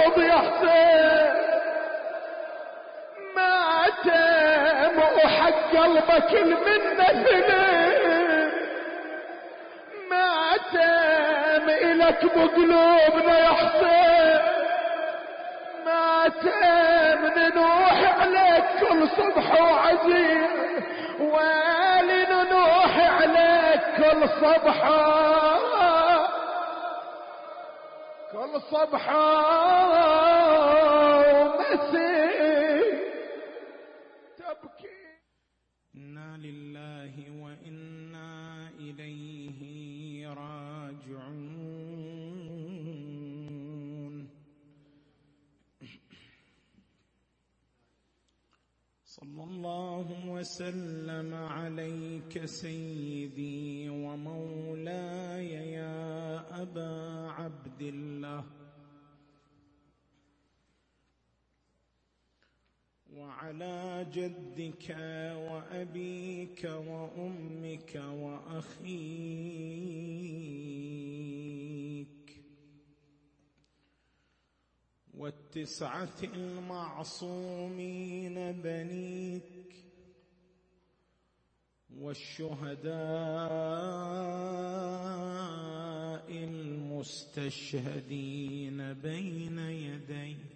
ارض يا حسين ماتم وحق قلبك المنة فيني ماتم إلك بقلوبنا يا حسين ماتم ننوح عليك كل صبح وعزيز. ويلي ننوح عليك كل صبحه ومسي. تبكي. إنا لله وإنا إليه راجعون. صلى الله وسلم عليك سيدي جدك وأبيك وأمك وأخيك. والتسعة المعصومين بنيك. والشهداء المستشهدين بين يديك.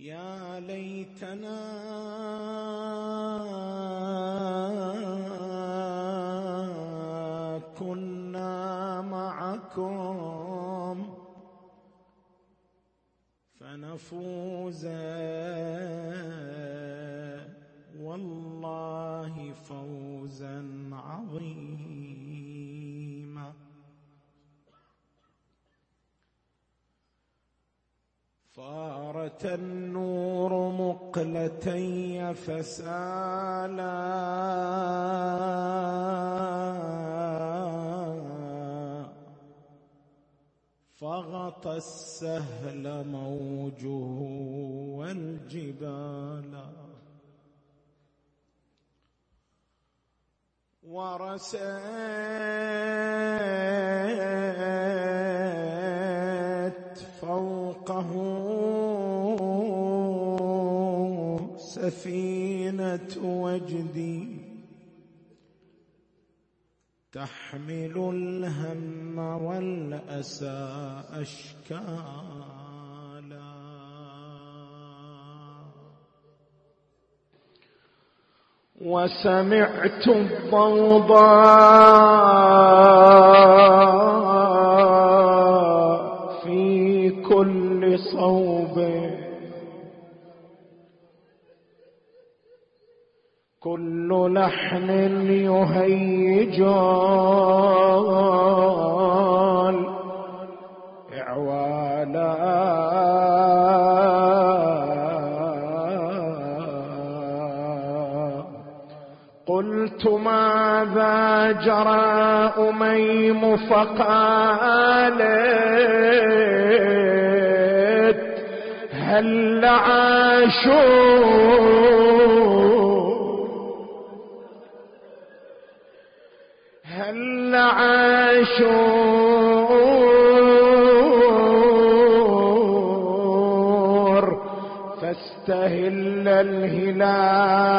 يا ليتنا كنا معكم فنفوز النور مقلتي فسالا. فغطى السهل موجه والجبال. ورسيت سفينة وجدي تحمل الهم والأسى أشكالا. وسمعت الضوضاء لحن يهيج إعوالا قلت ماذا جرى أميم فقالت هل عاشوا؟ عاشور. فاستهل الهلال.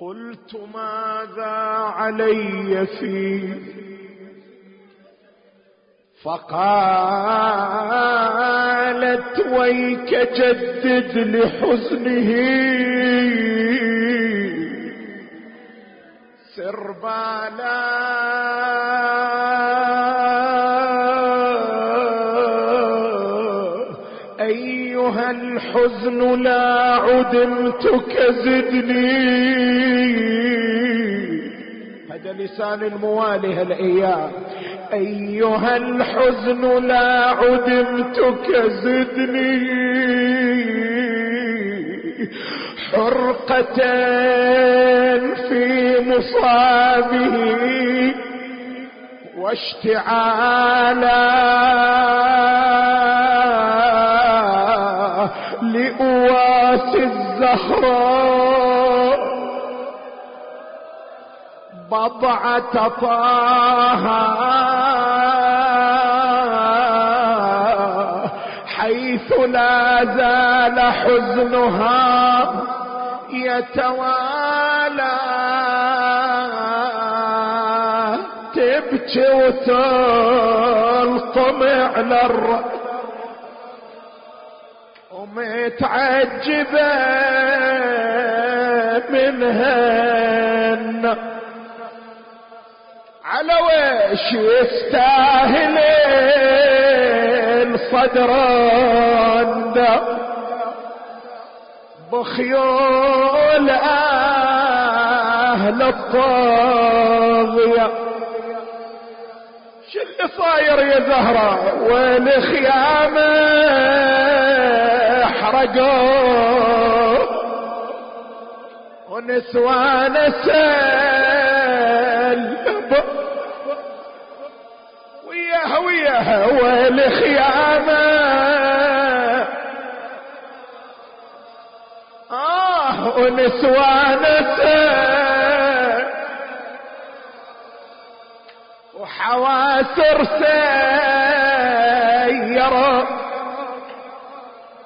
قلت ماذا علي فيه فقالت ويك جدد لحزنه. سربالا. أيها الحزن لا عدمتك زدني هذا لسان المواله الإياه أيها الحزن لا عدمتك زدني. حرقة في مصابه واشتعالا لأواسي الزهراء. بضعة طه حيث لا زال حزنها يتوالى. تبكي وتلطم على ومتعجبة منهن. على ويش يستاهل الصدران بخيول أهل الطاغية. شو اللي صاير يا زهرة؟ والخيامة حرقوا؟ ونسوان سلب وياها والخيامة آه ونسوان سلب وحواسر سيرة.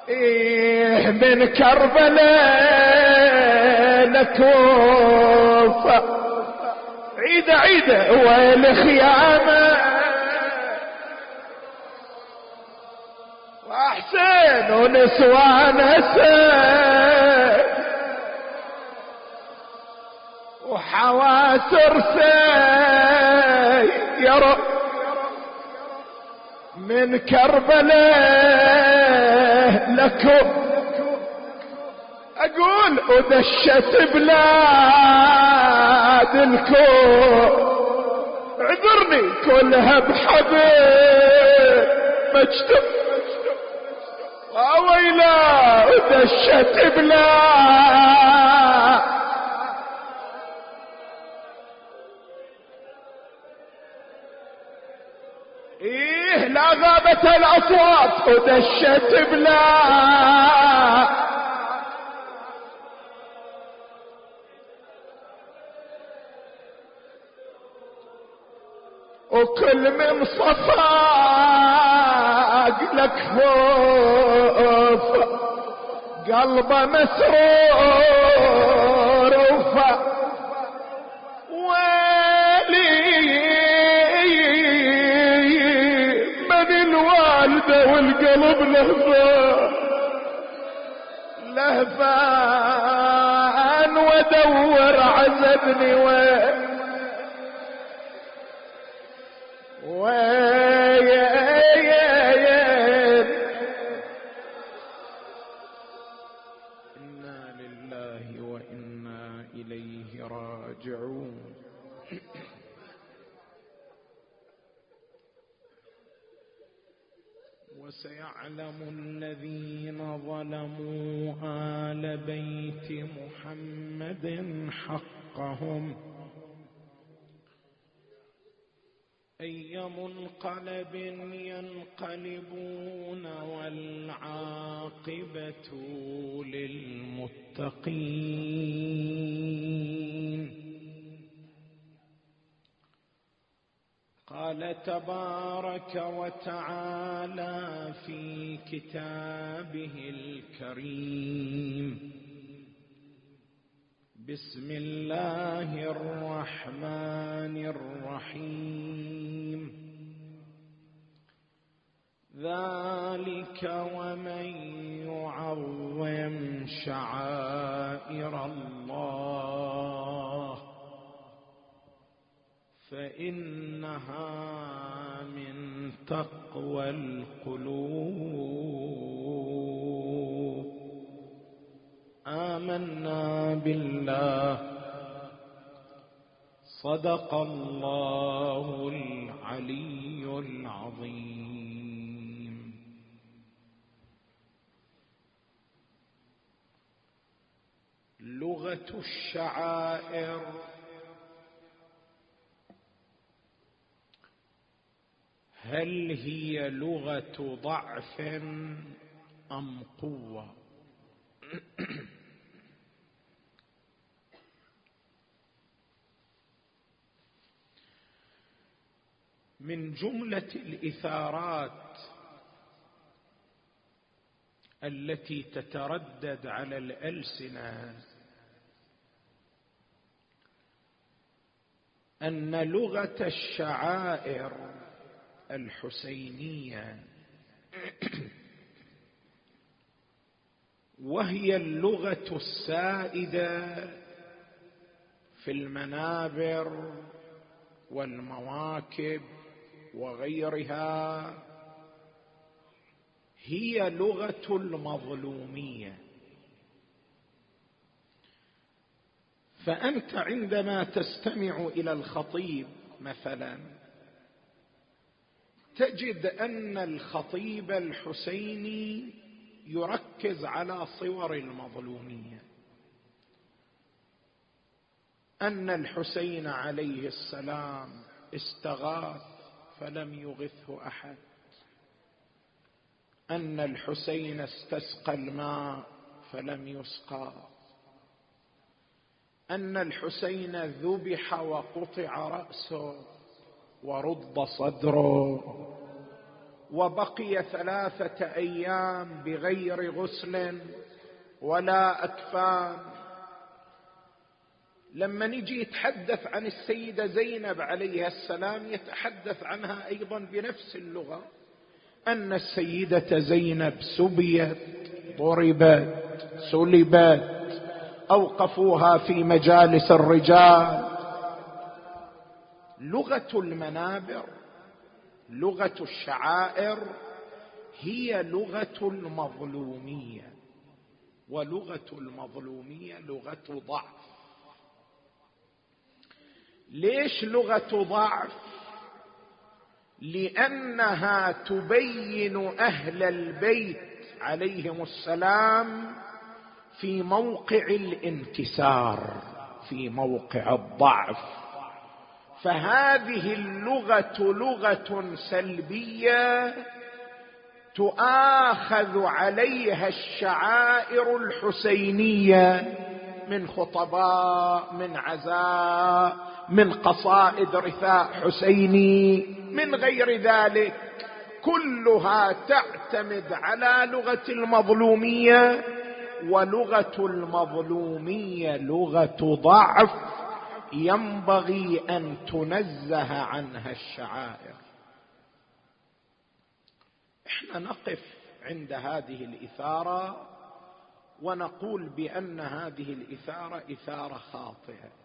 إيه من كربلاء لكوفة عيدة عيدة والخيامة وأحسن ونسوان سير وحواسر سير من كربلاء لكم. أقول ودشت بلاد الكون. اعذرني كلها بحبيب. مجتمع ويلا ودشت بلاد إيه لا غابت الأصوات ودشت بلا وكل من صفاق لك خوف. قلبه مسرور وفا. ويلي من الوالدة والقلب لهفان لهفان ودور عزبني وين حقهم. أي منقلب ينقلبون والعاقبة للمتقين. قال تبارك وتعالى في كتابه الكريم بسم الله الرحمن الرحيم. ذلك ومن يعظم شعائر الله فإنها من تقوى القلوب. آمنا بالله. صدق الله العلي العظيم. لغة الشعائر. هل هي لغة ضعف أم قوة؟ من جملة الإثارات التي تتردد على الألسنة. أن لغة الشعائر الحسينية وهي اللغة السائدة في المنابر والمواكب وغيرها هي لغة المظلومية. فأنت عندما تستمع إلى الخطيب مثلا تجد أن الخطيب الحسيني يركز على صور المظلومية. أن الحسين عليه السلام استغاث فلم يغثه أحد. أن الحسين استسقى الماء فلم يسقى. أن الحسين ذبح وقطع رأسه ورد صدره. وبقي ثلاثة أيام بغير غسل ولا أكفان. لما نجي يتحدث عن السيدة زينب عليها السلام يتحدث عنها أيضا بنفس اللغة أن السيدة زينب سبيت ضربت سلبت أوقفوها في مجالس الرجال. لغة المنابر لغة الشعائر هي لغة المظلومية ولغة المظلومية لغة ضعف. ليش لغة ضعف؟ لأنها تبين أهل البيت عليهم السلام في موقع الانكسار في موقع الضعف. فهذه اللغة لغة سلبية تؤاخذ عليها الشعائر الحسينية من خطباء من عزاء من قصائد رثاء حسيني. من غير ذلك كلها تعتمد على لغة المظلومية ولغة المظلومية لغة ضعف ينبغي أن تنزه عنها الشعائر. إحنا نقف عند هذه الإثارة ونقول بأن هذه الإثارة إثارة خاطئة.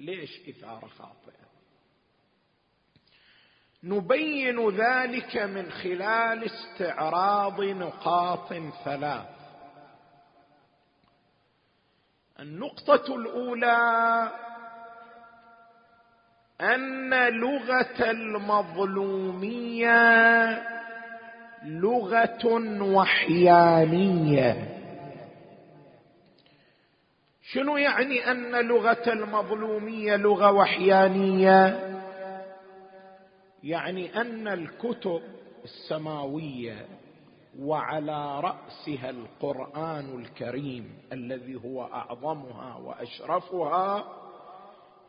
ليش اثاره خاطئه نبين ذلك من خلال استعراض نقاط ثلاث. النقطة الأولى أن لغة المظلومية لغة وحيانية. شنو يعني أن لغة المظلومية لغة وحيانية؟ يعني أن الكتب السماوية وعلى رأسها القرآن الكريم الذي هو أعظمها وأشرفها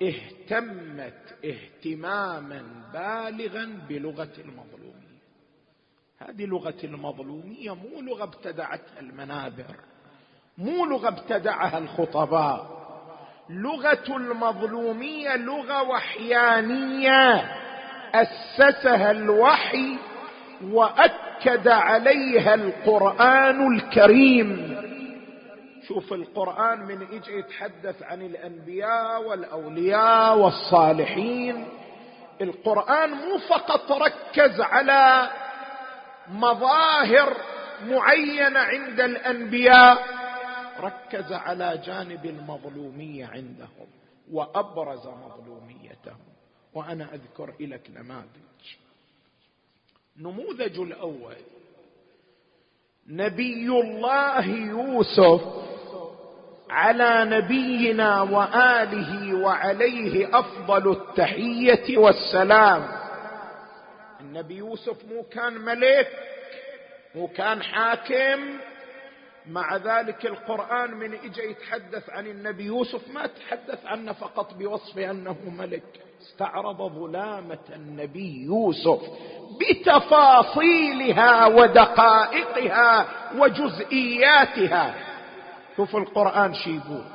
اهتمت اهتماما بالغا بلغة المظلومية. هذه لغة المظلومية مو لغة ابتدعتها المنابر. مو لغة ابتدعها الخطباء. لغة المظلومية لغة وحيانية. أسسها الوحي وأكد عليها القرآن الكريم. شوف القرآن من اجى يتحدث عن الأنبياء والأولياء والصالحين. القرآن مو فقط ركز على مظاهر معينة عند الأنبياء. ركز على جانب المظلومية عندهم وأبرز مظلوميتهم. وأنا أذكر لك نماذج. نموذج الأول نبي الله يوسف على نبينا وآله وعليه أفضل التحية والسلام. النبي يوسف مو كان ملك مو كان حاكم مع ذلك القرآن من اجى يتحدث عن النبي يوسف ما تحدث عنه فقط بوصفه أنه ملك. استعرض ظلامة النبي يوسف بتفاصيلها ودقائقها وجزئياتها. شوف القرآن شي يقول.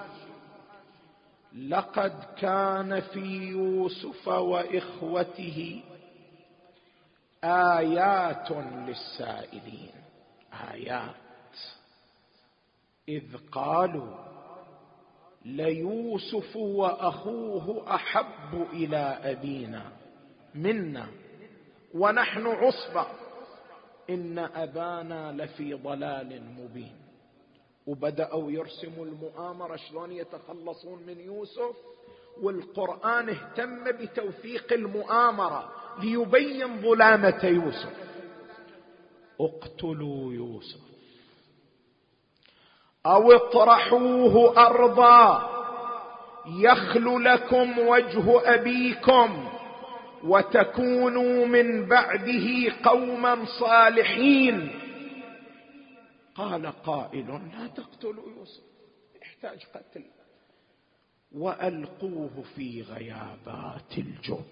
لقد كان في يوسف وإخوته آيات للسائلين. آيات. إذ قالوا ليوسف وأخوه أحب إلى أبينا منا ونحن عصبة. إن أبانا لفي ضلال مبين. وبدأوا يرسموا المؤامرة شلون يتخلصون من يوسف. والقرآن اهتم بتوثيق المؤامرة ليبين ظلامة يوسف. اقتلوا يوسف. أو اطرحوه أرضا يخل لكم وجه أبيكم وتكونوا من بعده قوما صالحين. قال قائل لا تقتلوا يوسف يحتاج قتل. وألقوه في غيابات الجب.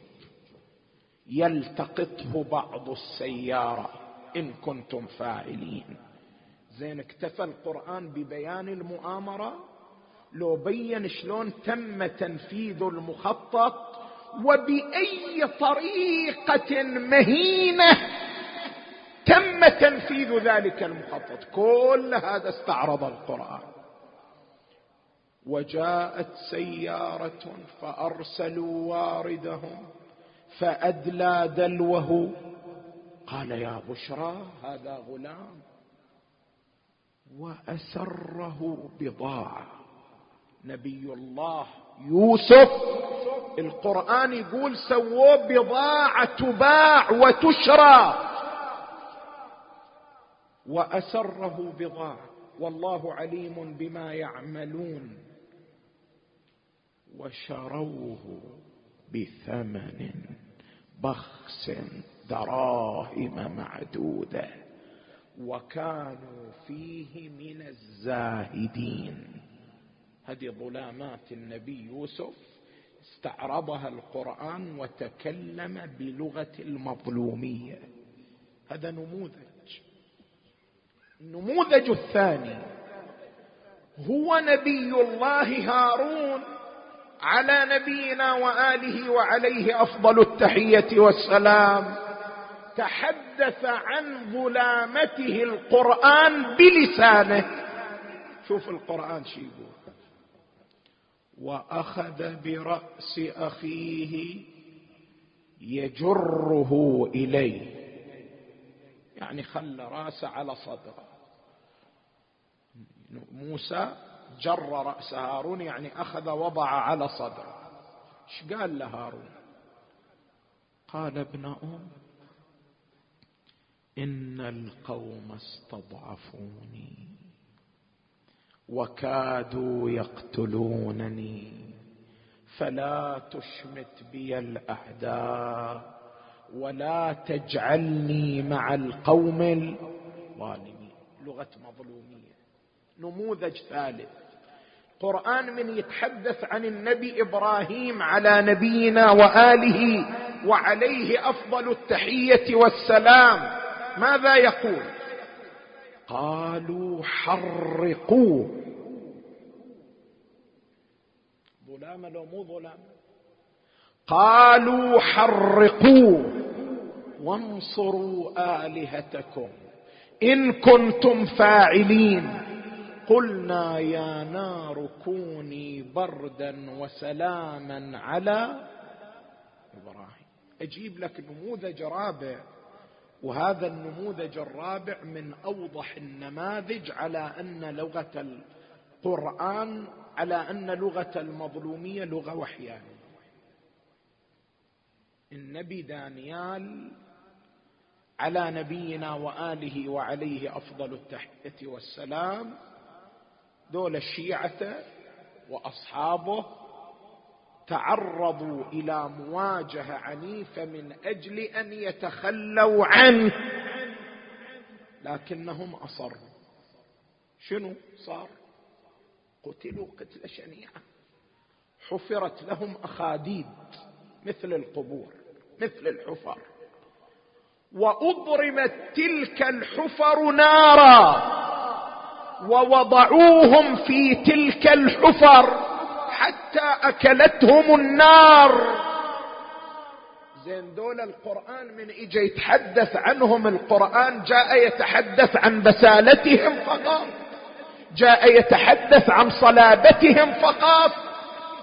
يلتقطه بعض السيارة إن كنتم فاعلين. زين اكتفى القرآن ببيان المؤامرة. لو بين شلون تم تنفيذ المخطط وبأي طريقة مهينة تم تنفيذ ذلك المخطط. كل هذا استعرض القرآن. وجاءت سيارة فأرسلوا واردهم فأدلى دلوه. قال يا بشرى هذا غلام. وأسره بضاعة. نبي الله يوسف القرآن يقول سووه بضاعة تباع وتشرى. وأسره بضاعة. والله عليم بما يعملون. وشروه بثمن بخس دراهم معدودة. وكانوا فيه من الزاهدين. هذه ظلامات النبي يوسف استعرضها القرآن وتكلم بلغة المظلومية. هذا نموذج. النموذج الثاني هو نبي الله هارون على نبينا وآله وعليه أفضل التحية والسلام. تحدث عن ظلامته القرآن بلسانه. شوف القرآن شو يقول. وأخذ برأس أخيه يجره إليه. يعني خلى راسه على صدره. موسى جر رأس هارون يعني أخذ وضع على صدره. إيش قال له هارون قال ابن أم إن القوم استضعفوني وكادوا يقتلونني فلا تشمت بي الأعداء ولا تجعلني مع القوم الظالمين. لغة مظلومية. نموذج ثالث. قرآن من يتحدث عن النبي إبراهيم على نبينا وآله وعليه أفضل التحية والسلام. ماذا يقول؟ قالوا حرقوه. ظلام لو مو ظلام. قالوا حرقوه. وانصروا آلهتكم. إن كنتم فاعلين. قلنا يا نار كوني بردا وسلاما على إبراهيم. أجيب لك نموذج رابع. وهذا النموذج الرابع من أوضح النماذج على أن لغة القرآن على أن لغة المظلومية لغة وحيانيه النبي دانيال على نبينا وآله وعليه أفضل التحية والسلام دول الشيعة وأصحابه تعرضوا إلى مواجهة عنيفة من أجل أن يتخلوا عنه. لكنهم أصروا. شنو صار؟ قتلوا قتله شنيعة. حفرت لهم أخاديد مثل القبور مثل الحفر. وأضرمت تلك الحفر نارا. ووضعوهم في تلك الحفر. حتى أكلتهم النار. زين دول القرآن من اجى يتحدث عنهم القرآن جاء يتحدث عن بسالتهم فقط. جاء يتحدث عن صلابتهم فقط.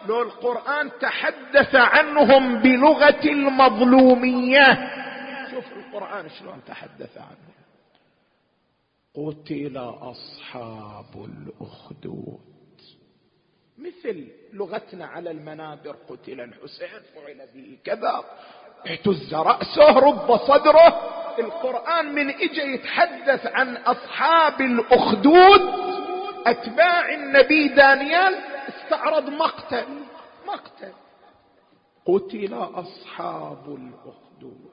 لو القرآن تحدث عنهم بلغة المظلومية. شوف القرآن شلون تحدث عنهم. قتل أصحاب الأخدود. مثل لغتنا على المنابر قتل الحسين فعل به كذا اهتز رأسه رب صدره. القرآن من اجى يتحدث عن أصحاب الأخدود. أتباع النبي دانيال استعرض مقتل مقتل. قتل أصحاب الأخدود.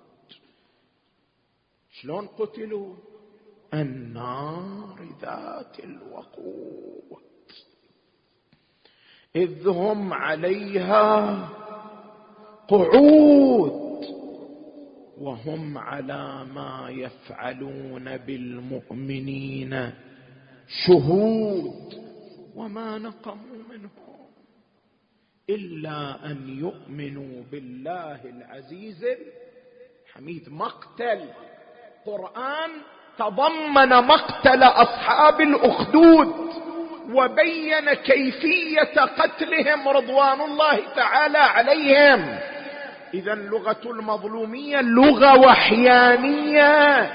شلون قتلوا؟ النار ذات الوقود. إذ هم عليها قعود وهم على ما يفعلون بالمؤمنين شهود وما نقموا منهم إلا أن يؤمنوا بالله العزيز الحميد. مقتل. قرآن تضمن مقتل أصحاب الأخدود. وبين كيفية قتلهم رضوان الله تعالى عليهم. إذا لغه المظلومية لغة وحيانية.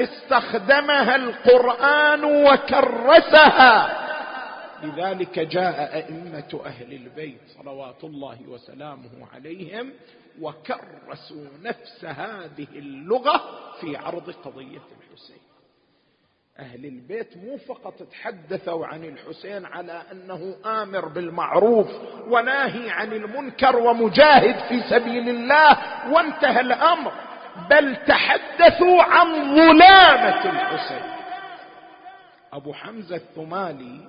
استخدمها القرآن وكرسها. لذلك جاء أئمة أهل البيت صلوات الله وسلامه عليهم وكرسوا نفس هذه اللغة في عرض قضية الحسين. أهل البيت مو فقط تحدثوا عن الحسين على أنه آمر بالمعروف وناهي عن المنكر ومجاهد في سبيل الله وانتهى الأمر بل تحدثوا عن ظلامة الحسين. أبو حمزة الثمالي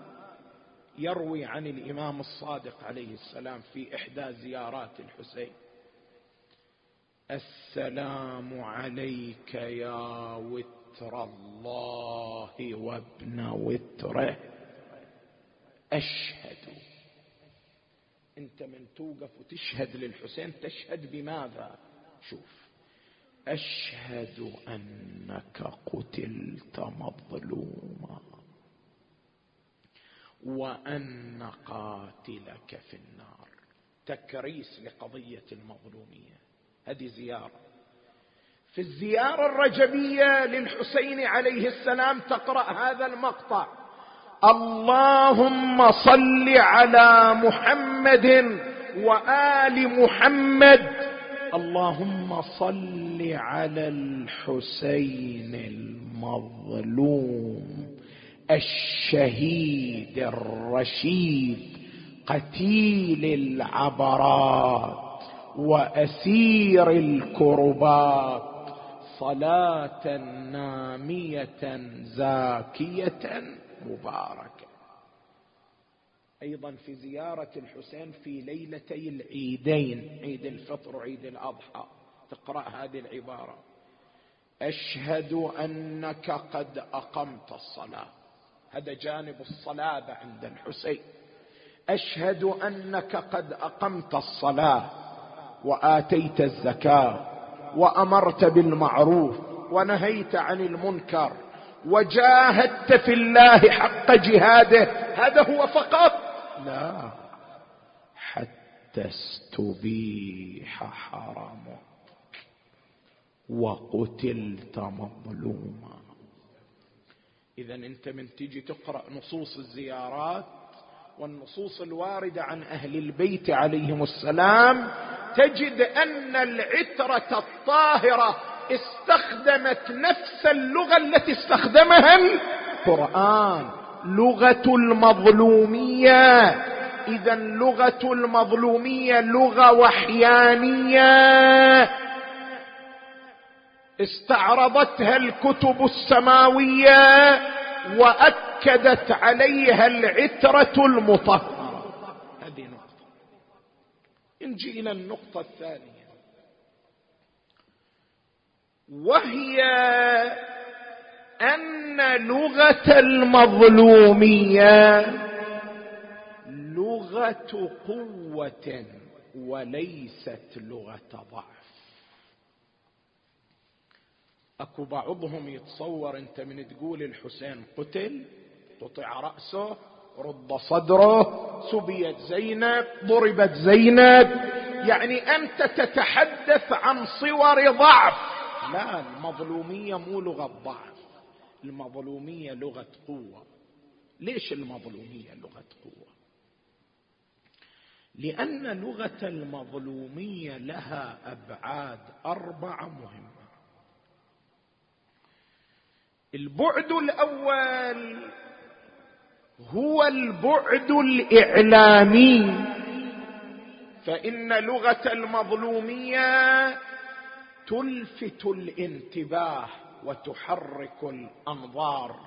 يروي عن الإمام الصادق عليه السلام في إحدى زيارات الحسين. السلام عليك يا وت وتر الله وابن وتره. أشهد. أنت من توقف وتشهد للحسين تشهد بماذا؟ شوف. أشهد أنك قتلت مظلوما. وأن قاتلك في النار. تكريس لقضية المظلومية. هذه زيارة. في الزيارة الرجبية للحسين عليه السلام تقرأ هذا المقطع. اللهم صل على محمد وآل محمد. اللهم صل على الحسين المظلوم الشهيد الرشيد قتيل العبرات وأسير الكربات صلاة نامية زاكية مباركة. أيضا في زيارة الحسين في ليلتي العيدين عيد الفطر وعيد الأضحى. تقرأ هذه العبارة. أشهد أنك قد أقمت الصلاة. هذا جانب الصلاه عند الحسين. أشهد أنك قد أقمت الصلاة وآتيت الزكاة وأمرت بالمعروف ونهيت عن المنكر وجاهدت في الله حق جهاده. هذا هو فقط. لا. حتى استبيح حرمك وقتلت مظلوما. اذا أنت من تيجي تقرأ نصوص الزيارات والنصوص الواردة عن أهل البيت عليهم السلام تجد أن العترة الطاهرة استخدمت نفس اللغة التي استخدمها القرآن لغة المظلومية. إذا لغة المظلومية لغة وحيانية. استعرضتها الكتب السماوية واكدت عليها العترة المطهرة. هذه نقطة. نجي إلى النقطة الثانية. وهي أن لغة المظلومية لغة قوة وليست لغة ضعف. أكو بعضهم يتصور أنت من تقول الحسين قتل قطع رأسه رد صدره سبيت زينب ضربت زينب. يعني أنت تتحدث عن صور ضعف. لا المظلومية مو لغة ضعف. المظلومية لغة قوة. ليش المظلومية لغة قوة؟ لأن لغة المظلومية لها أبعاد اربعه مهمة. البعد الأول هو البعد الإعلامي. فإن لغة المظلومية تلفت الانتباه وتحرك الأنظار.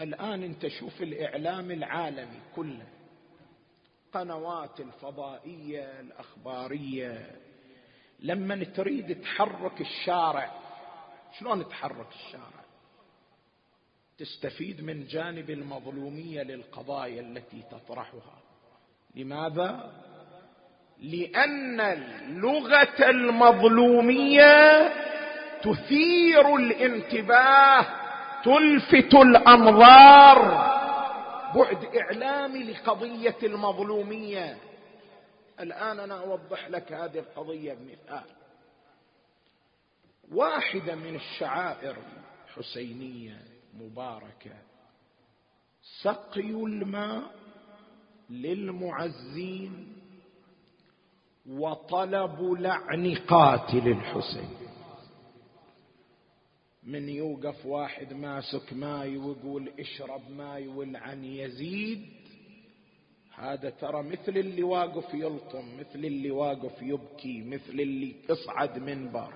الآن أنت شوف الإعلام العالمي كله. قنوات الفضائية الأخبارية. لما تريد تحرك الشارع شلون تحرك الشارع؟ تستفيد من جانب المظلومية للقضايا التي تطرحها. لماذا؟ لأن اللغة المظلومية تثير الانتباه تلفت الأنظار. بعد اعلامي لقضية المظلومية. الآن أنا أوضح لك هذه القضية بمثال. واحدة من الشعائر الحسينيه مباركة. سقي الماء للمعزين وطلب لعن قاتل الحسين. من يوقف واحد ماسك ماي ويقول اشرب ماي والعن يزيد. هذا ترى مثل اللي واقف يلطم مثل اللي واقف يبكي مثل اللي يصعد منبر.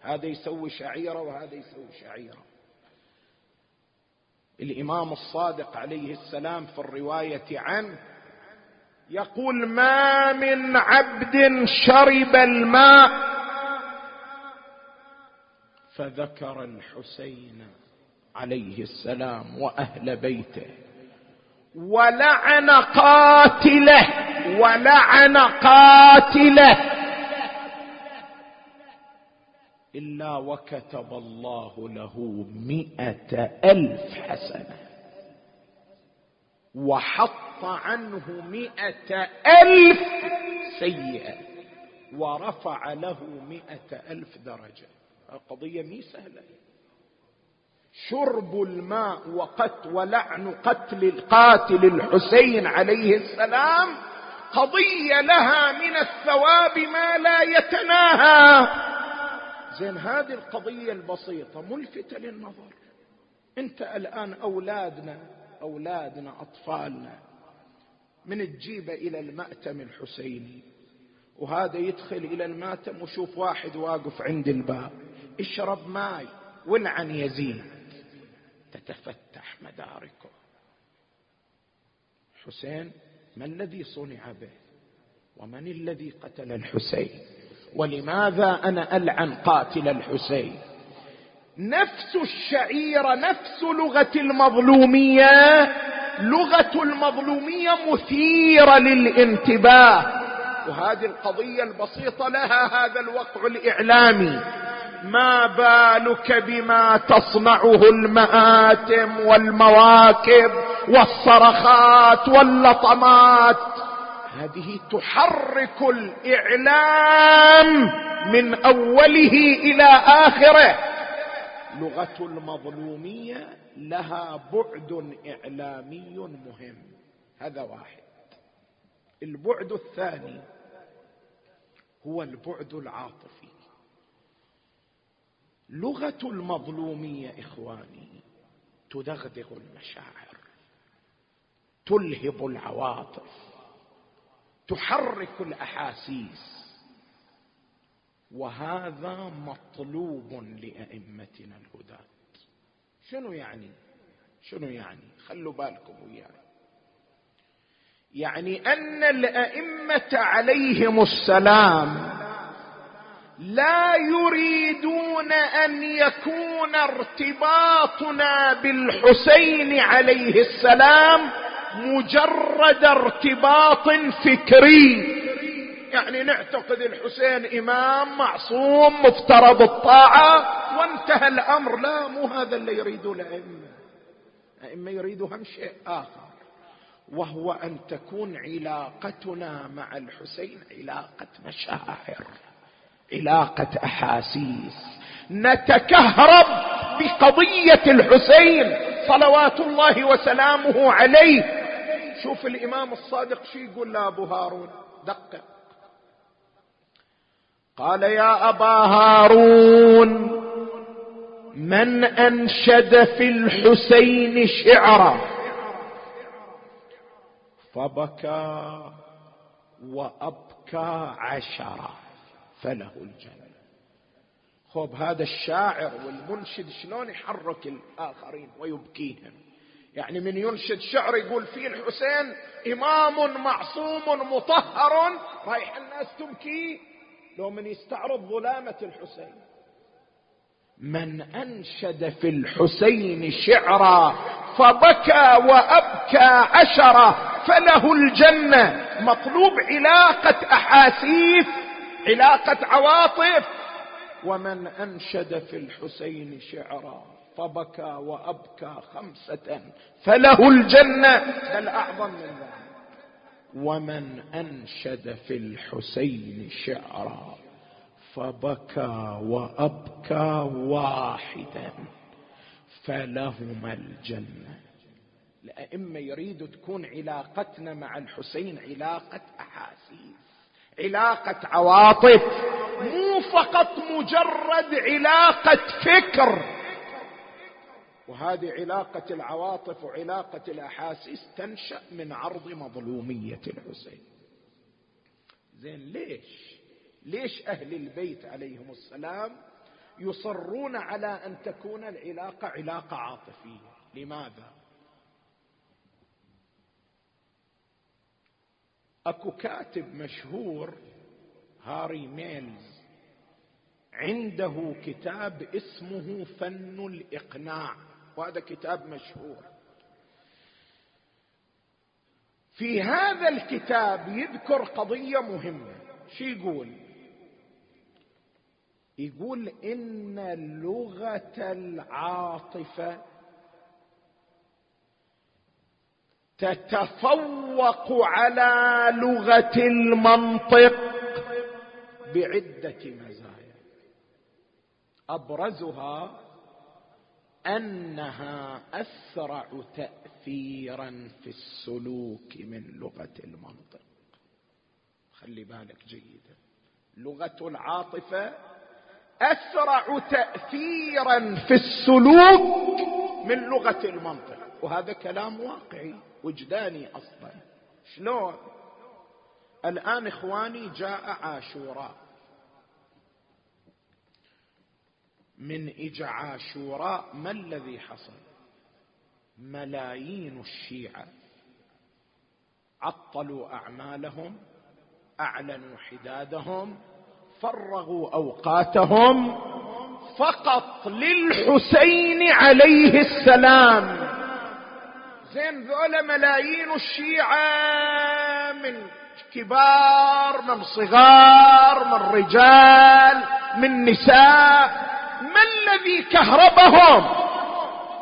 هذا يسوي شعيرة وهذا يسوي شعيرة. الإمام الصادق عليه السلام في الرواية عنه يقول ما من عبد شرب الماء فذكر الحسين عليه السلام وأهل بيته ولعن قاتله ولعن قاتله إلا وكتب الله له مئة ألف حسنة. وحط عنه مئة ألف سيئة. ورفع له مئة ألف درجة. القضية مي سهلة. شرب الماء وقت ولعن قتل القاتل الحسين عليه السلام قضية لها من الثواب ما لا يتناهى. زين هذه القضية البسيطة ملفتة للنظر. انت الآن أولادنا أولادنا أطفالنا من تجيبه إلى المأتم الحسيني وهذا يدخل إلى المأتم وشوف واحد واقف عند الباب اشرب ماي ولعن يزيد تتفتح مداركه. حسين ما الذي صنع به؟ ومن الذي قتل الحسين؟ ولماذا أنا ألعن قاتل الحسين؟ نفس الشعيره نفس لغة المظلومية لغة المظلومية مثيرة للانتباه. وهذه القضية البسيطة لها هذا الوقع الإعلامي. ما بالك بما تصنعه المآتم والمواكب والصرخات واللطمات؟ هذه تحرك الإعلام من أوله إلى آخره. لغة المظلومية لها بعد إعلامي مهم. هذا واحد. البعد الثاني هو البعد العاطفي. لغة المظلومية إخواني تدغدغ المشاعر تلهب العواطف. تحرك الأحاسيس. وهذا مطلوب لأئمتنا الهداة. شنو يعني؟ شنو يعني؟ خلوا بالكم وياي. يعني أن الأئمة عليهم السلام لا يريدون أن يكون ارتباطنا بالحسين عليه السلام مجرد ارتباط فكري. يعني نعتقد الحسين إمام معصوم مفترض الطاعة وانتهى الأمر. لا مو هذا اللي يريده الأئمة. الأئمة يريدوا هم شيء آخر وهو أن تكون علاقتنا مع الحسين علاقة مشاعر علاقة أحاسيس. نتكهرب بقضية الحسين صلوات الله وسلامه عليه شوف الإمام الصادق شي يقول لابو هارون. دقق. قال يا أبا هارون من أنشد في الحسين شعرا. فبكى وأبكى عشرا. فله الجنة. خب هذا الشاعر والمنشد شلون يحرك الآخرين ويبكيهم يعني من ينشد شعر يقول فيه الحسين إمام معصوم مطهر رايح الناس تبكي. لو من يستعرض ظلامة الحسين. من أنشد في الحسين شعرا فبكى وأبكى عشرة فله الجنة. مطلوب علاقة أحاسيس علاقة عواطف. ومن أنشد في الحسين شعرا فبكى وابكى خمسة فله الجنة بل أعظم من ذلك. ومن أنشد في الحسين شعرا فبكى وابكى واحدا فلهما الجنة. الأئمة يريد تكون علاقتنا مع الحسين علاقة أحاسيس علاقة عواطف مو فقط مجرد علاقة فكر. وهذه علاقة العواطف وعلاقة الأحاسيس تنشأ من عرض مظلومية الحسين. زين ليش؟ ليش أهل البيت عليهم السلام يصرون على أن تكون العلاقة علاقة عاطفية؟ لماذا؟ أكو كاتب مشهور هاري ميلز عنده كتاب اسمه فن الإقناع. وهذا كتاب مشهور. في هذا الكتاب يذكر قضية مهمة. شو يقول؟ يقول إن لغة العاطفة تتفوق على لغة المنطق بعدة مزايا. أبرزها أنها أسرع تاثيرا في السلوك من لغة المنطق. خلي بالك جيدا. لغة العاطفة أسرع تاثيرا في السلوك من لغة المنطق. وهذا كلام واقعي وجداني أصلا. شلون؟ الآن إخواني جاء عاشوراء. من اجا عاشوراء ما الذي حصل؟ ملايين الشيعة عطلوا أعمالهم أعلنوا حدادهم فرغوا أوقاتهم فقط للحسين عليه السلام. زين ذولا ملايين الشيعة من كبار من صغار من رجال من نساء ما الذي كهربهم؟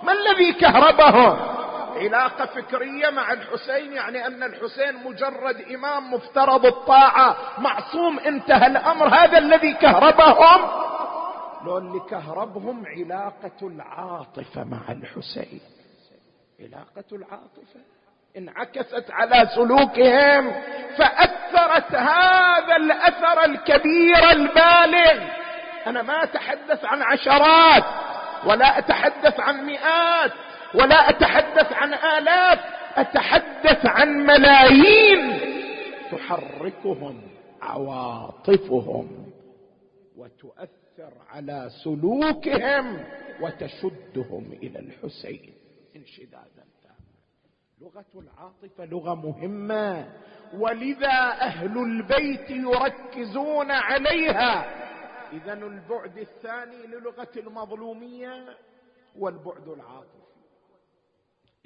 ما الذي كهربهم؟ علاقة فكرية مع الحسين يعني أن الحسين مجرد إمام مفترض الطاعة معصوم انتهى الأمر. هذا الذي كهربهم؟ لو اللي كهربهم علاقة العاطفة مع الحسين. علاقة العاطفة. انعكست على سلوكهم فأثرت هذا الأثر الكبير البالغ. أنا ما أتحدث عن عشرات ولا أتحدث عن مئات ولا أتحدث عن آلاف أتحدث عن ملايين. تحركهم عواطفهم وتؤثر على سلوكهم وتشدهم إلى الحسين. انشدادا تاما لغة العاطفة لغة مهمة ولذا أهل البيت يركزون عليها. اذا البعد الثاني للغة المظلومية والبعد العاطفي.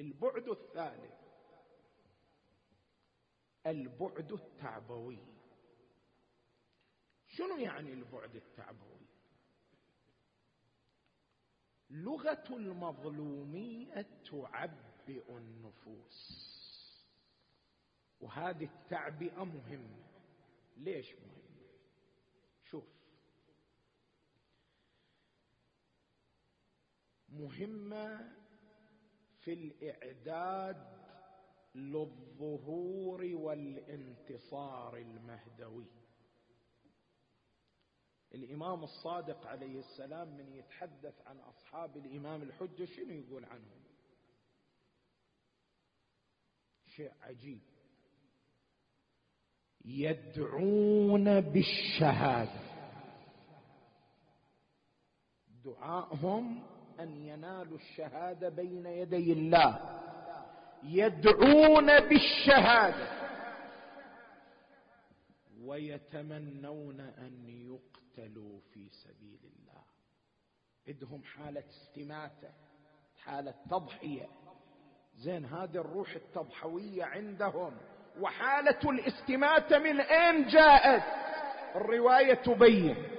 البعد الثالث البعد التعبوي. شنو يعني البعد التعبوي؟ لغة المظلومية تعبئ النفوس. وهذه التعبئة مهمة. ليش مهمة؟ شوف مهمة في الإعداد للظهور والانتصار المهدوي. الإمام الصادق عليه السلام من يتحدث عن أصحاب الإمام الحجه شنو يقول عنهم؟ شيء عجيب. يدعون بالشهادة. دعائهم أن ينالوا الشهادة بين يدي الله. يدعون بالشهادة. ويتمنون أن يقتلوا في سبيل الله. عندهم حالة استماتة حالة تضحية. زين هذه الروح التضحوية عندهم. وحالة الاستماتة من أين جاءت؟ الرواية تبين.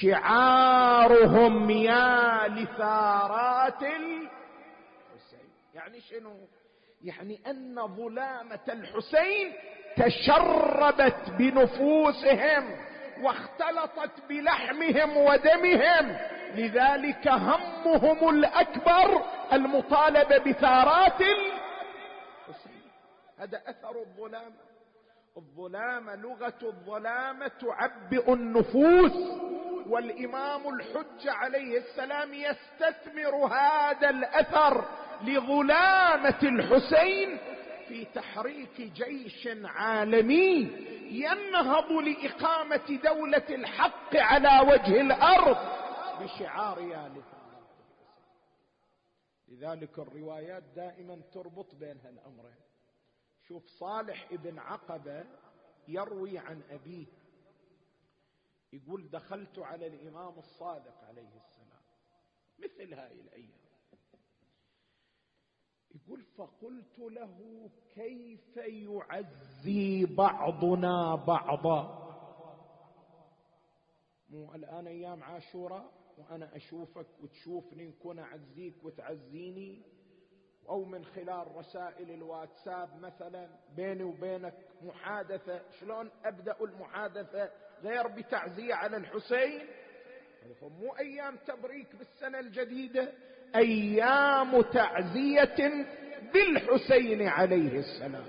شعارهم يا لثارات الحسين. يعني شنو؟ يعني أن ظلامة الحسين تشربت بنفوسهم واختلطت بلحمهم ودمهم. لذلك همهم الأكبر المطالبة بثارات الحسين. هذا أثر الظلامة. الظلامه لغة الظلامه تعبئ النفوس والإمام الحج عليه السلام يستثمر هذا الأثر لظلامه الحسين في تحريك جيش عالمي ينهض لإقامة دولة الحق على وجه الأرض بشعار يا لذلك الروايات دائما تربط بين هالأمرين. شوف صالح ابن عقبة يروي عن أبيه. يقول دخلت على الإمام الصادق عليه السلام. مثل هاي الأيام. يقول فقلت له كيف يعزي بعضنا بعضا؟ مو الآن أيام عاشوراء؟ وأنا أشوفك وتشوفني نكون أعزيك وتعزيني؟ أو من خلال رسائل الواتساب مثلا بيني وبينك محادثة. شلون أبدأ المحادثة؟ غير بتعزية على الحسين؟ مو أيام تبريك بالسنة الجديدة أيام تعزية بالحسين عليه السلام.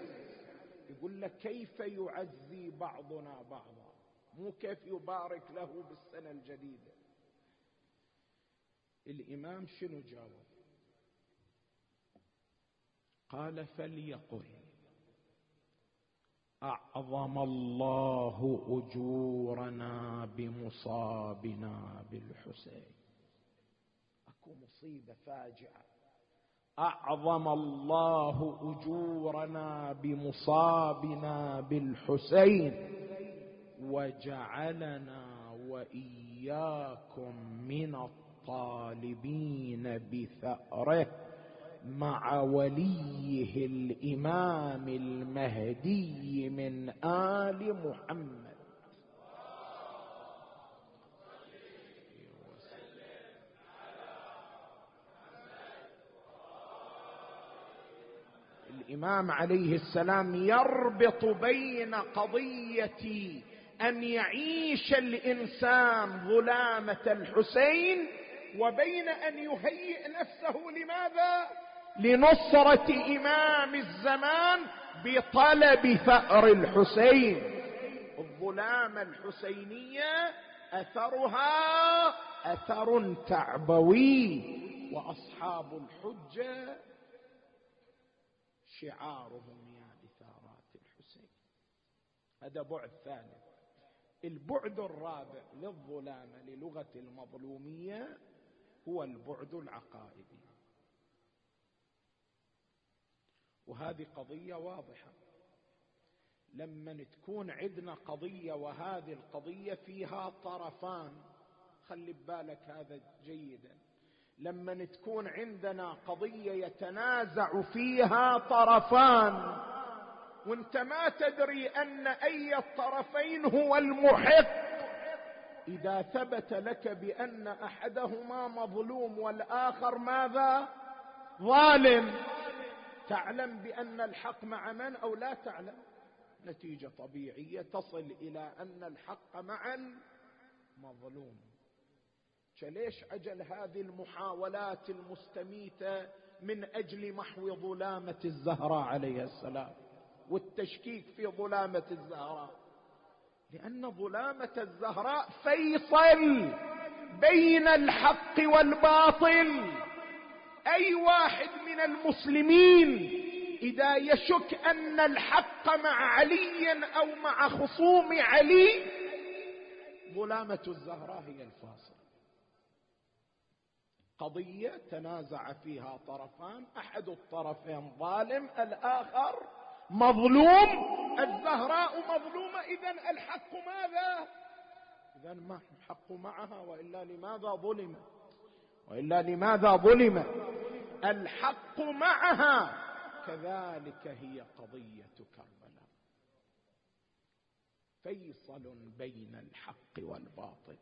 يقول لك كيف يعزي بعضنا بعضا؟ مو كيف يبارك له بالسنة الجديدة. الإمام شنو جاوب؟ قال فليقل. أعظم الله أجورنا بمصابنا بالحسين. أكو مصيبة فاجعة. أعظم الله أجورنا بمصابنا بالحسين. وجعلنا وإياكم من الطالبين بثأره. مع وليه الإمام المهدي من آل محمد. الإمام عليه السلام يربط بين قضية أن يعيش الإنسان ظلامه الحسين وبين أن يهيئ نفسه لماذا؟ لنصرة إمام الزمان بطلب ثأر الحسين. الظلام الحسينية أثرها أثر تعبوي. وأصحاب الحجة شعارهم يا بثارات الحسين. هذا بعد ثالث البعد الرابع للظلامه للغة المظلومية هو البعد العقائدي. وهذه قضية واضحة. لما تكون عندنا قضية وهذه القضية فيها طرفان خلي ببالك هذا جيدا. لما تكون عندنا قضية يتنازع فيها طرفان وانت ما تدري أن أي الطرفين هو المحق. إذا ثبت لك بأن أحدهما مظلوم والآخر ماذا؟ ظالم. تعلم بأن الحق مع من أو لا تعلم؟ نتيجة طبيعية تصل إلى أن الحق مع المظلوم فليش عجل هذه المحاولات المستميتة من أجل محو ظلامة الزهراء عليه السلام والتشكيك في ظلامة الزهراء؟ لأن ظلامة الزهراء فيصل بين الحق والباطل. أي واحد من المسلمين إذا يشك أن الحق مع علي أو مع خصوم علي ظلامه الزهراء هي الفاصل. قضية تنازع فيها طرفان أحد الطرفين ظالم الآخر مظلوم الزهراء مظلومة اذا الحق ماذا؟ اذا ما الحق معها وإلا لماذا ظلمت؟ وإلا لماذا ظلمت؟ الحق معها. كذلك هي قضية كربلاء. فيصل بين الحق والباطل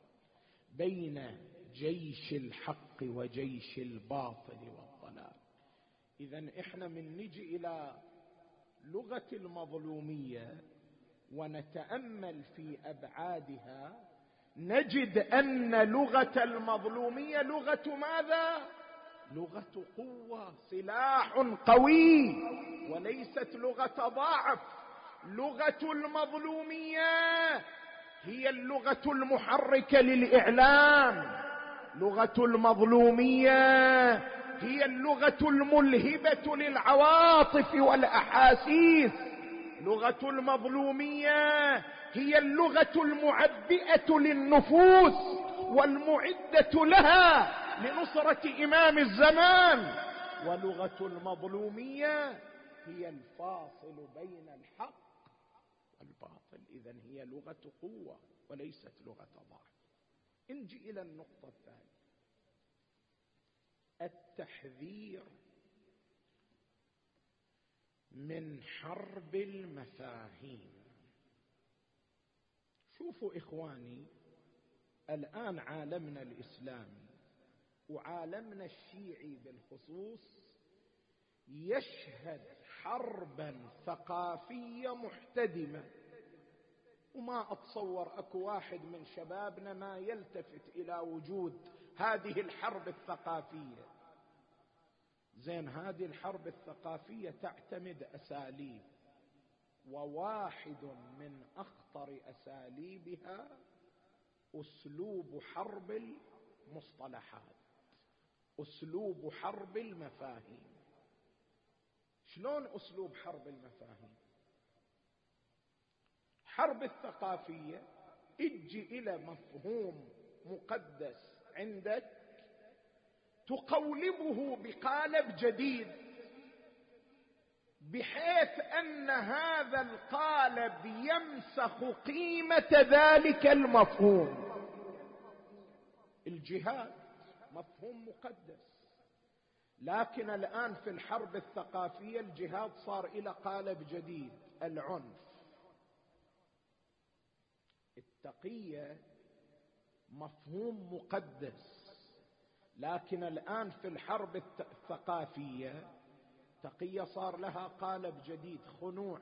بين جيش الحق وجيش الباطل والضلال. اذا إحنا من نجي إلى لغة المظلومية ونتأمل في أبعادها. نجد أن لغة المظلومية لغة ماذا؟ لغة قوة سلاح قوي وليست لغة ضعف. لغة المظلومية هي اللغة المحركة للإعلام. لغة المظلومية هي اللغة الملهبة للعواطف والأحاسيس. لغة المظلومية هي اللغة المعبئه للنفوس والمعدة لها. لنصرة إمام الزمان. ولغة المظلومية هي الفاصل بين الحق والباطل. اذا هي لغة قوة وليست لغة ضعف. نجي إلى النقطة الثانية. التحذير من حرب المفاهيم. شوفوا إخواني الآن عالمنا الإسلامي وعالمنا الشيعي بالخصوص يشهد حربا ثقافية محتدمة. وما أتصور أكو واحد من شبابنا ما يلتفت إلى وجود هذه الحرب الثقافية. زين هذه الحرب الثقافية تعتمد أساليب وواحد من أخطر أساليبها أسلوب حرب المصطلحات. أسلوب حرب المفاهيم. شلون أسلوب حرب المفاهيم؟ حرب الثقافية أجي إلى مفهوم مقدس عندك تقولبه بقالب جديد بحيث أن هذا القالب يمسخ قيمة ذلك المفهوم. الجهاد مفهوم مقدس. لكن الآن في الحرب الثقافية الجهاد صار إلى قالب جديد العنف. التقية مفهوم مقدس. لكن الآن في الحرب الثقافية تقية صار لها قالب جديد خنوع.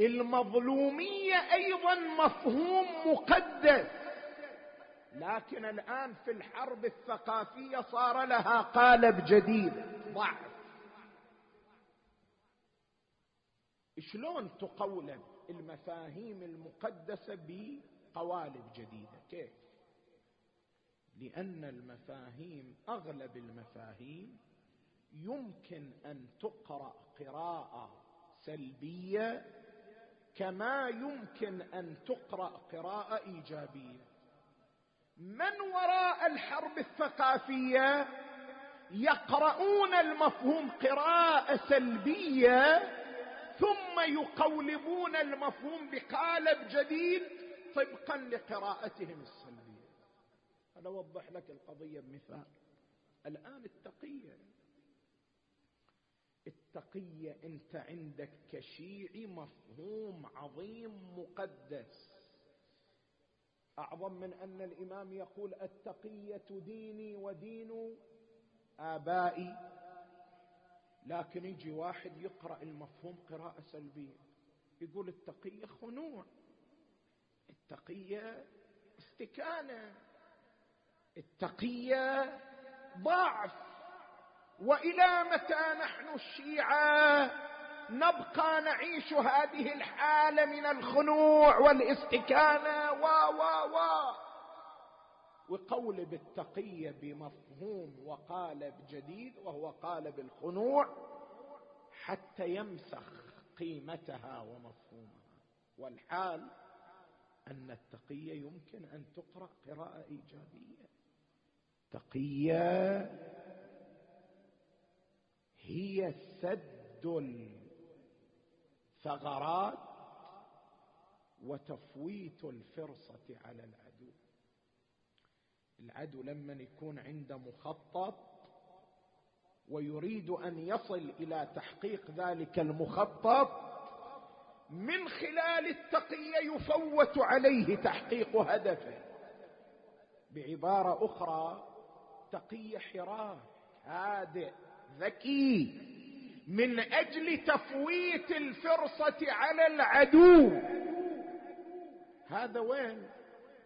المظلومية أيضا مفهوم مقدس. لكن الآن في الحرب الثقافية صار لها قالب جديد ضعف. شلون تقولب المفاهيم المقدسة بقوالب جديدة؟ كيف؟ لأن المفاهيم أغلب المفاهيم يمكن أن تقرأ قراءة سلبية كما يمكن أن تقرأ قراءة إيجابية. من وراء الحرب الثقافية يقرؤون المفهوم قراءة سلبية ثم يقولبون المفهوم بقالب جديد طبقا لقراءتهم السلبية. أنا أوضح لك القضية بمثال. الآن التقية. التقية أنت عندك كشيعي مفهوم عظيم مقدس. أعظم من أن الإمام يقول التقية ديني ودين آبائي. لكن يجي واحد يقرأ المفهوم قراءة سلبية يقول التقية خنوع التقية استكانة التقية ضعف وإلى متى نحن الشيعة؟ نبقى نعيش هذه الحالة من الخنوع والاستكانة. و و و. وقول بالتقيه بمفهوم وقالب جديد وهو قالب الخنوع حتى يمسخ قيمتها ومفهومها. والحال أن التقيه يمكن أن تقرأ قراءة إيجابية. تقيه هي سد الثغرات وتفويت الفرصة على العدو. العدو لما يكون عنده مخطط ويريد أن يصل إلى تحقيق ذلك المخطط من خلال التقية يفوت عليه تحقيق هدفه. بعبارة أخرى تقية حراك هادئ ذكي. من أجل تفويت الفرصة على العدو. هذا وين؟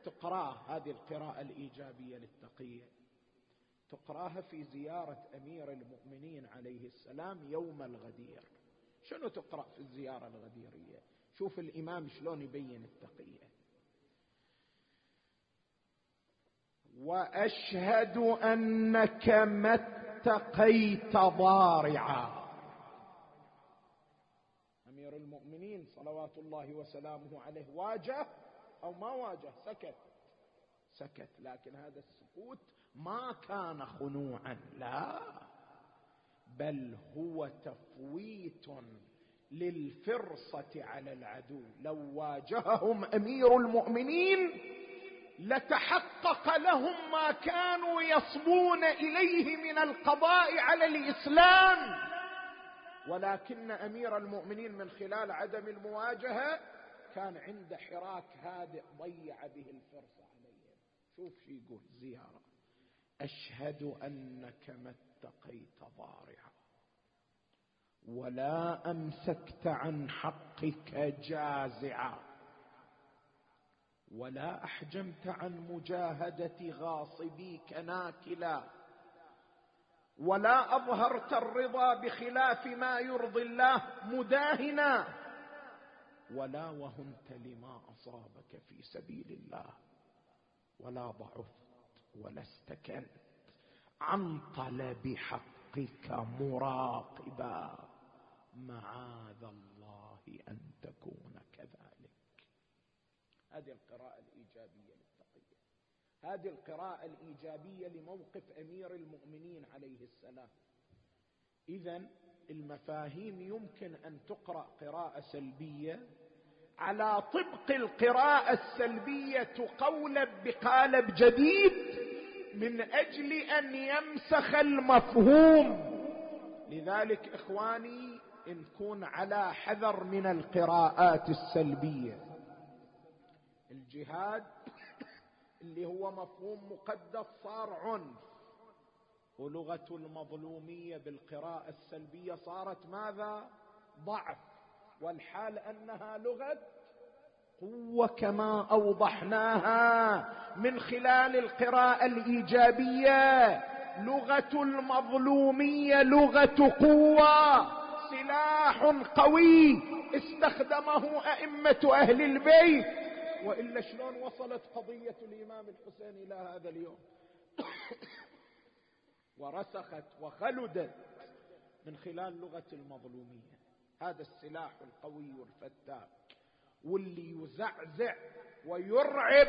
تقراه هذه القراءة الإيجابية للتقيه تقراها في زيارة أمير المؤمنين عليه السلام يوم الغدير. شنو تقرأ في الزيارة الغديرية؟ شوف الإمام شلون يبين التقيه وأشهد أنك ما اتقيت ضارعا امير صلوات الله وسلامه عليه. واجه أو ما واجه؟ سكت. سكت. لكن هذا السكوت ما كان خنوعا. لا. بل هو تفويت للفرصة على العدو. لو واجههم أمير المؤمنين لتحقق لهم ما كانوا يصبون إليه من القضاء على الإسلام. ولكن أمير المؤمنين من خلال عدم المواجهة كان عنده حراك هادئ ضيع به الفرصة عليهم شوف شو يقول زيارة. أشهد أنك ما اتقيت ضارعا ولا أمسكت عن حقك جازعا ولا أحجمت عن مجاهدة غاصبيك ناكلا. ولا أظهرت الرضا بخلاف ما يرضي الله مداهنا. ولا وهنت لما أصابك في سبيل الله. ولا ضعفت ولا استكنت. عن طلب حقك مراقبا. معاذ الله أن تكون كذلك. هذه القراءة هذه القراءة الإيجابية لموقف أمير المؤمنين عليه السلام. اذا المفاهيم يمكن أن تقرأ قراءة سلبية. على طبق القراءة السلبية تقولب بقالب جديد من أجل أن يمسخ المفهوم. لذلك إخواني نكون على حذر من القراءات السلبية. الجهاد اللي هو مفهوم مقدس صار عنف ولغة المظلومية بالقراءة السلبية صارت ماذا؟ ضعف. والحال أنها لغة قوة كما أوضحناها من خلال القراءة الإيجابية. لغة المظلومية لغة قوة. سلاح قوي استخدمه أئمة أهل البيت. وإلا شلون وصلت قضية الإمام الحسين إلى هذا اليوم؟ ورسخت وخلدت من خلال لغة المظلوميه هذا السلاح القوي الفتاك واللي يزعزع ويرعب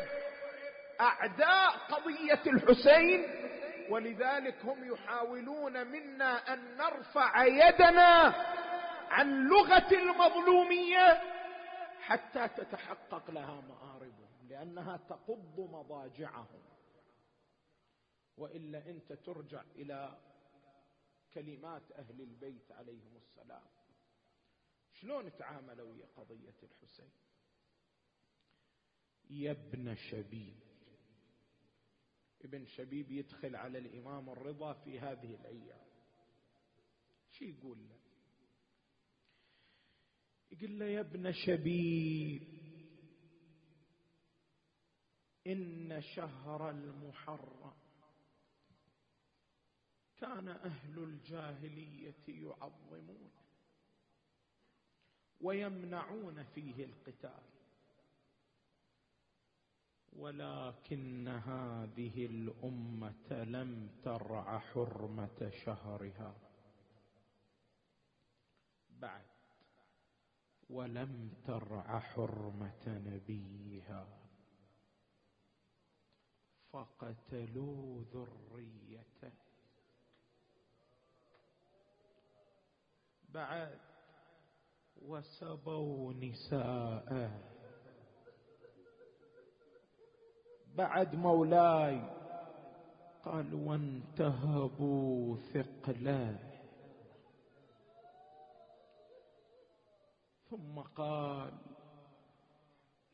أعداء قضية الحسين ولذلك هم يحاولون منا أن نرفع يدنا عن لغة المظلومية حتى تتحقق لها مآربهم لأنها تقض مضاجعهم. وإلا أنت ترجع إلى كلمات أهل البيت عليهم السلام. شلون تعاملوا ويا قضية الحسين؟ يا ابن شبيب. ابن شبيب يدخل على الإمام الرضا في هذه الأيام. شو يقول له؟ يقول له يا ابن شبيب إن شهر المحرم كان أهل الجاهلية يعظمون ويمنعون فيه القتال ولكن هذه الأمة لم ترع حرمة شهرها. بعد ولم ترع حرمة نبيها. فقتلوا ذريته. بعد وسبوا نساءه. بعد مولاي قال وانتهبوا ثقله ثم قال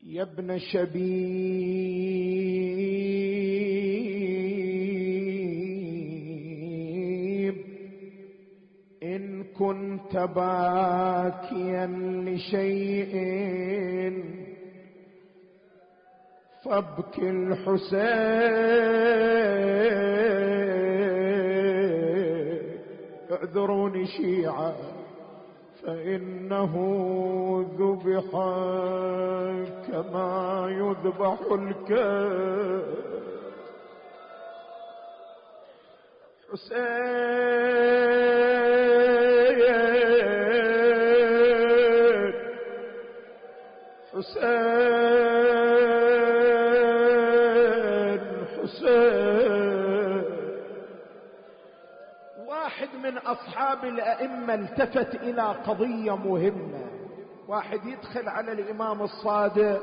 يا ابن شبيب إن كنت باكيا لشيء فابك الحسين اعذروني شيعه فإنه ذبح كما يذبح الكلب حسين! أصحاب الأئمة التفت إلى قضية مهمة. واحد يدخل على الإمام الصادق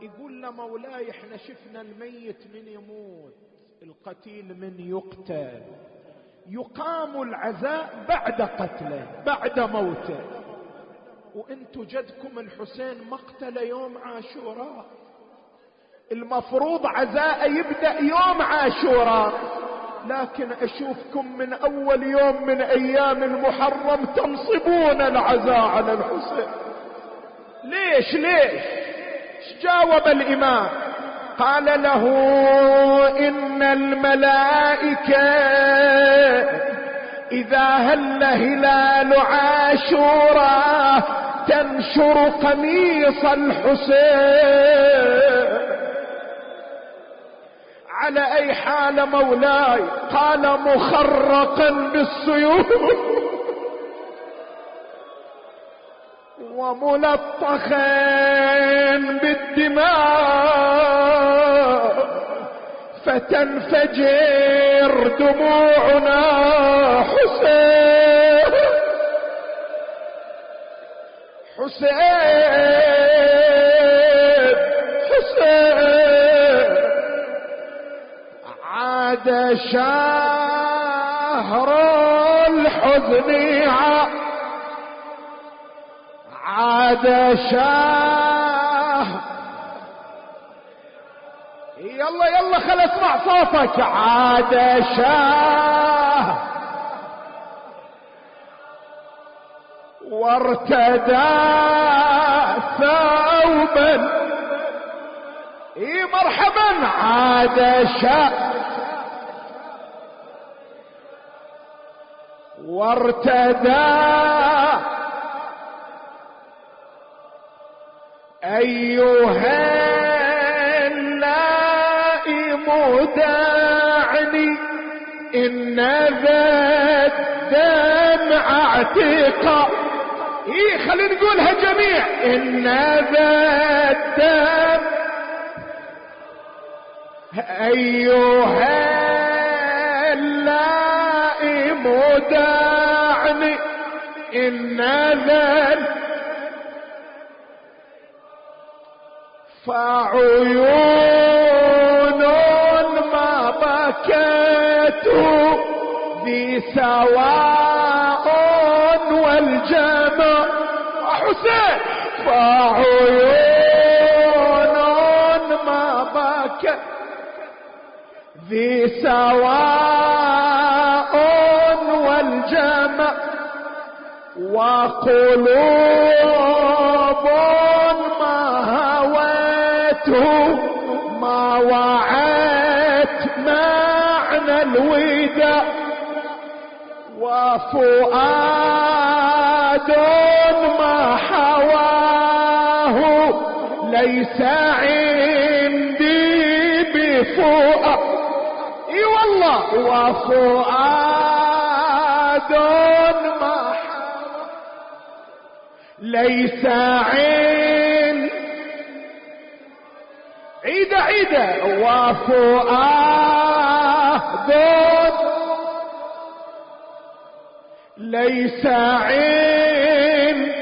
يقول له مولاي إحنا شفنا الميت من يموت القتيل من يقتل. يقام العزاء بعد قتله بعد موته. وأنتم جدكم الحسين مقتل يوم عاشوراء. المفروض عزاء يبدأ يوم عاشوراء. لكن أشوفكم من أول يوم من أيام المحرم تنصبون العزاء على الحسين. ليش ليش؟ جاوب الإمام؟ قال له إن الملائكة إذا هل هلال عاشوراء تنشر قميص الحسين. على أي حال مولاي؟ قال مخرقا بالسيوف. وملطخا بالدماء. فتنفجر دموعنا حسين. حسين. حسين. عاد شهر الحزن عاد شهر. يلا يلا خل اسمع صوتك. عاد شهر. وارتدى ثوبا. اي مرحبا. عاد شهر. وارتدى. أيها اللائم داعني إن ذا الدمع اعتقى إيه خلينا نقولها جميع إن ذا الدم أيها اللائم دعني ان ذا فعيون ما بكت بسواء والجمع. حسين فعيون ما بكت ذي سواء وقلوب ما هوته ما وعت معنى الوداع وفؤاد ما حواه ليس عندي بفؤاد. إي والله وفؤاد ليس عند عيد عيد. وفؤاد ليس عين.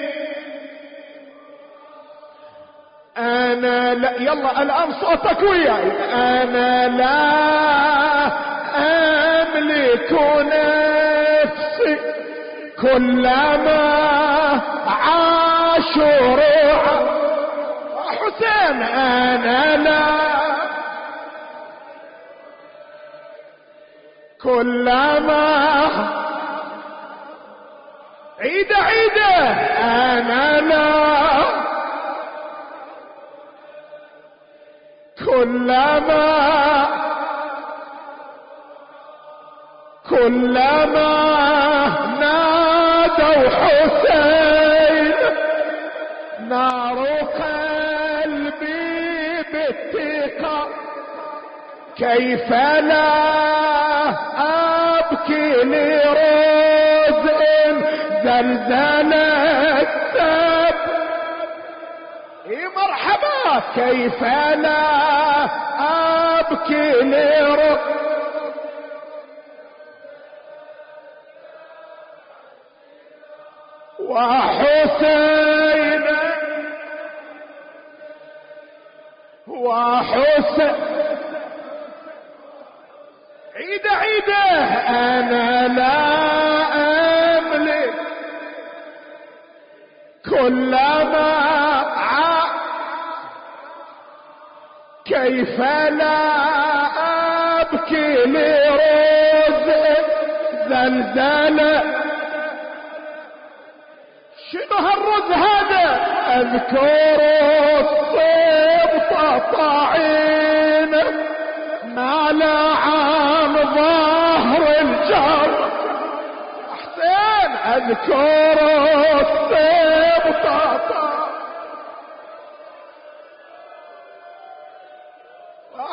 أنا لا يلا الآن صوتك وياي. أنا لا أملك نفسي كلما عاشوا حسين أنا لا كلما عيد عيد أنا لا كلما كلما نادوا حسين نار قلبي بالثقة كيف لا أبكي لرزق زلزلت سب مرحبا. كيف لا أبكي لرزق وحسين وحسين عيد عيده أنا لا املك كلما. كيف لا أبكي لرزق زلزلة هالرز هذا أذكر الصبط طاعين ما عن ظهر الجر. حسين أذكر الصبط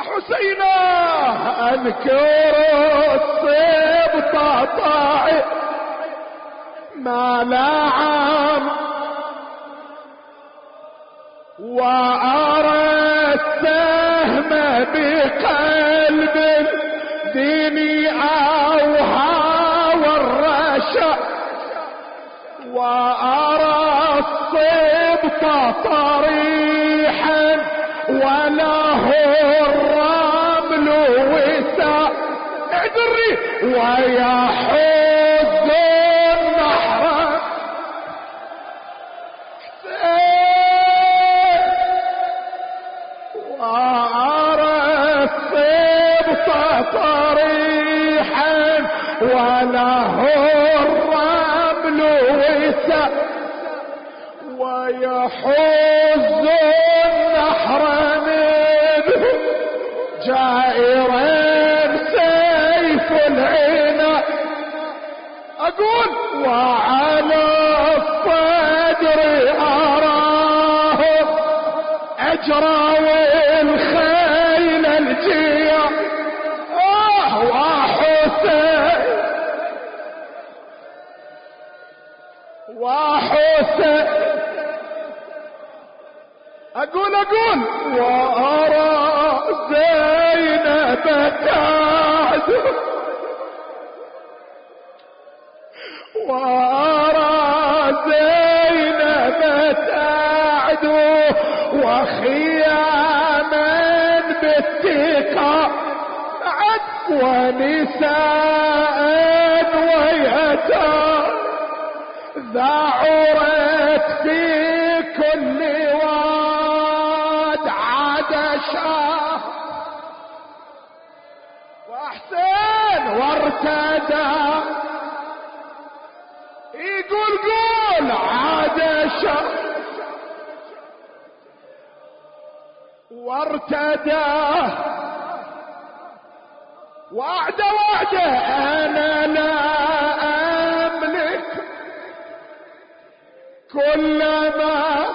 حسينا أذكر الصبط طاعين ما لعن وأرى السهم بقلب ديني أوها والرشا. وأرى الصبط طريحا وله الرمل وسع. اعذري ويحض ويحز النحر منه جائرا سيف العنى أقول وعلى الصدر أراه أجرى حسين أقول أقول. وارى زينب تعد وأرى زينب تعدو وخياما بالتقى عد ونساء ويتام ذعرت في كل واد عدشا واحسن وارتدى. يقول قول عدشا وارتدى. وعد وعده أنا لا كلما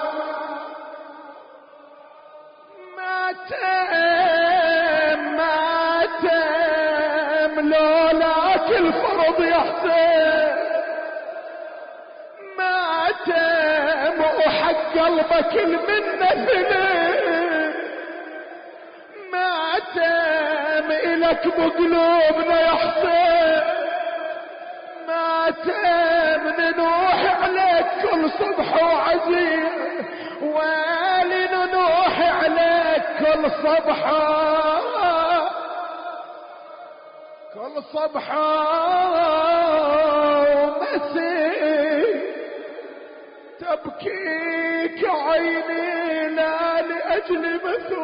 مات مات لولاك الفرض يحسن مات وحق قلبك المنة فيني. مات إلك بقلوبنا يا حسين مات نوح عليك كل صبح وعزيز ويلي نوح عليك كل صبح. كل صبح ومسي تبكيك عيني لا لأجل مثول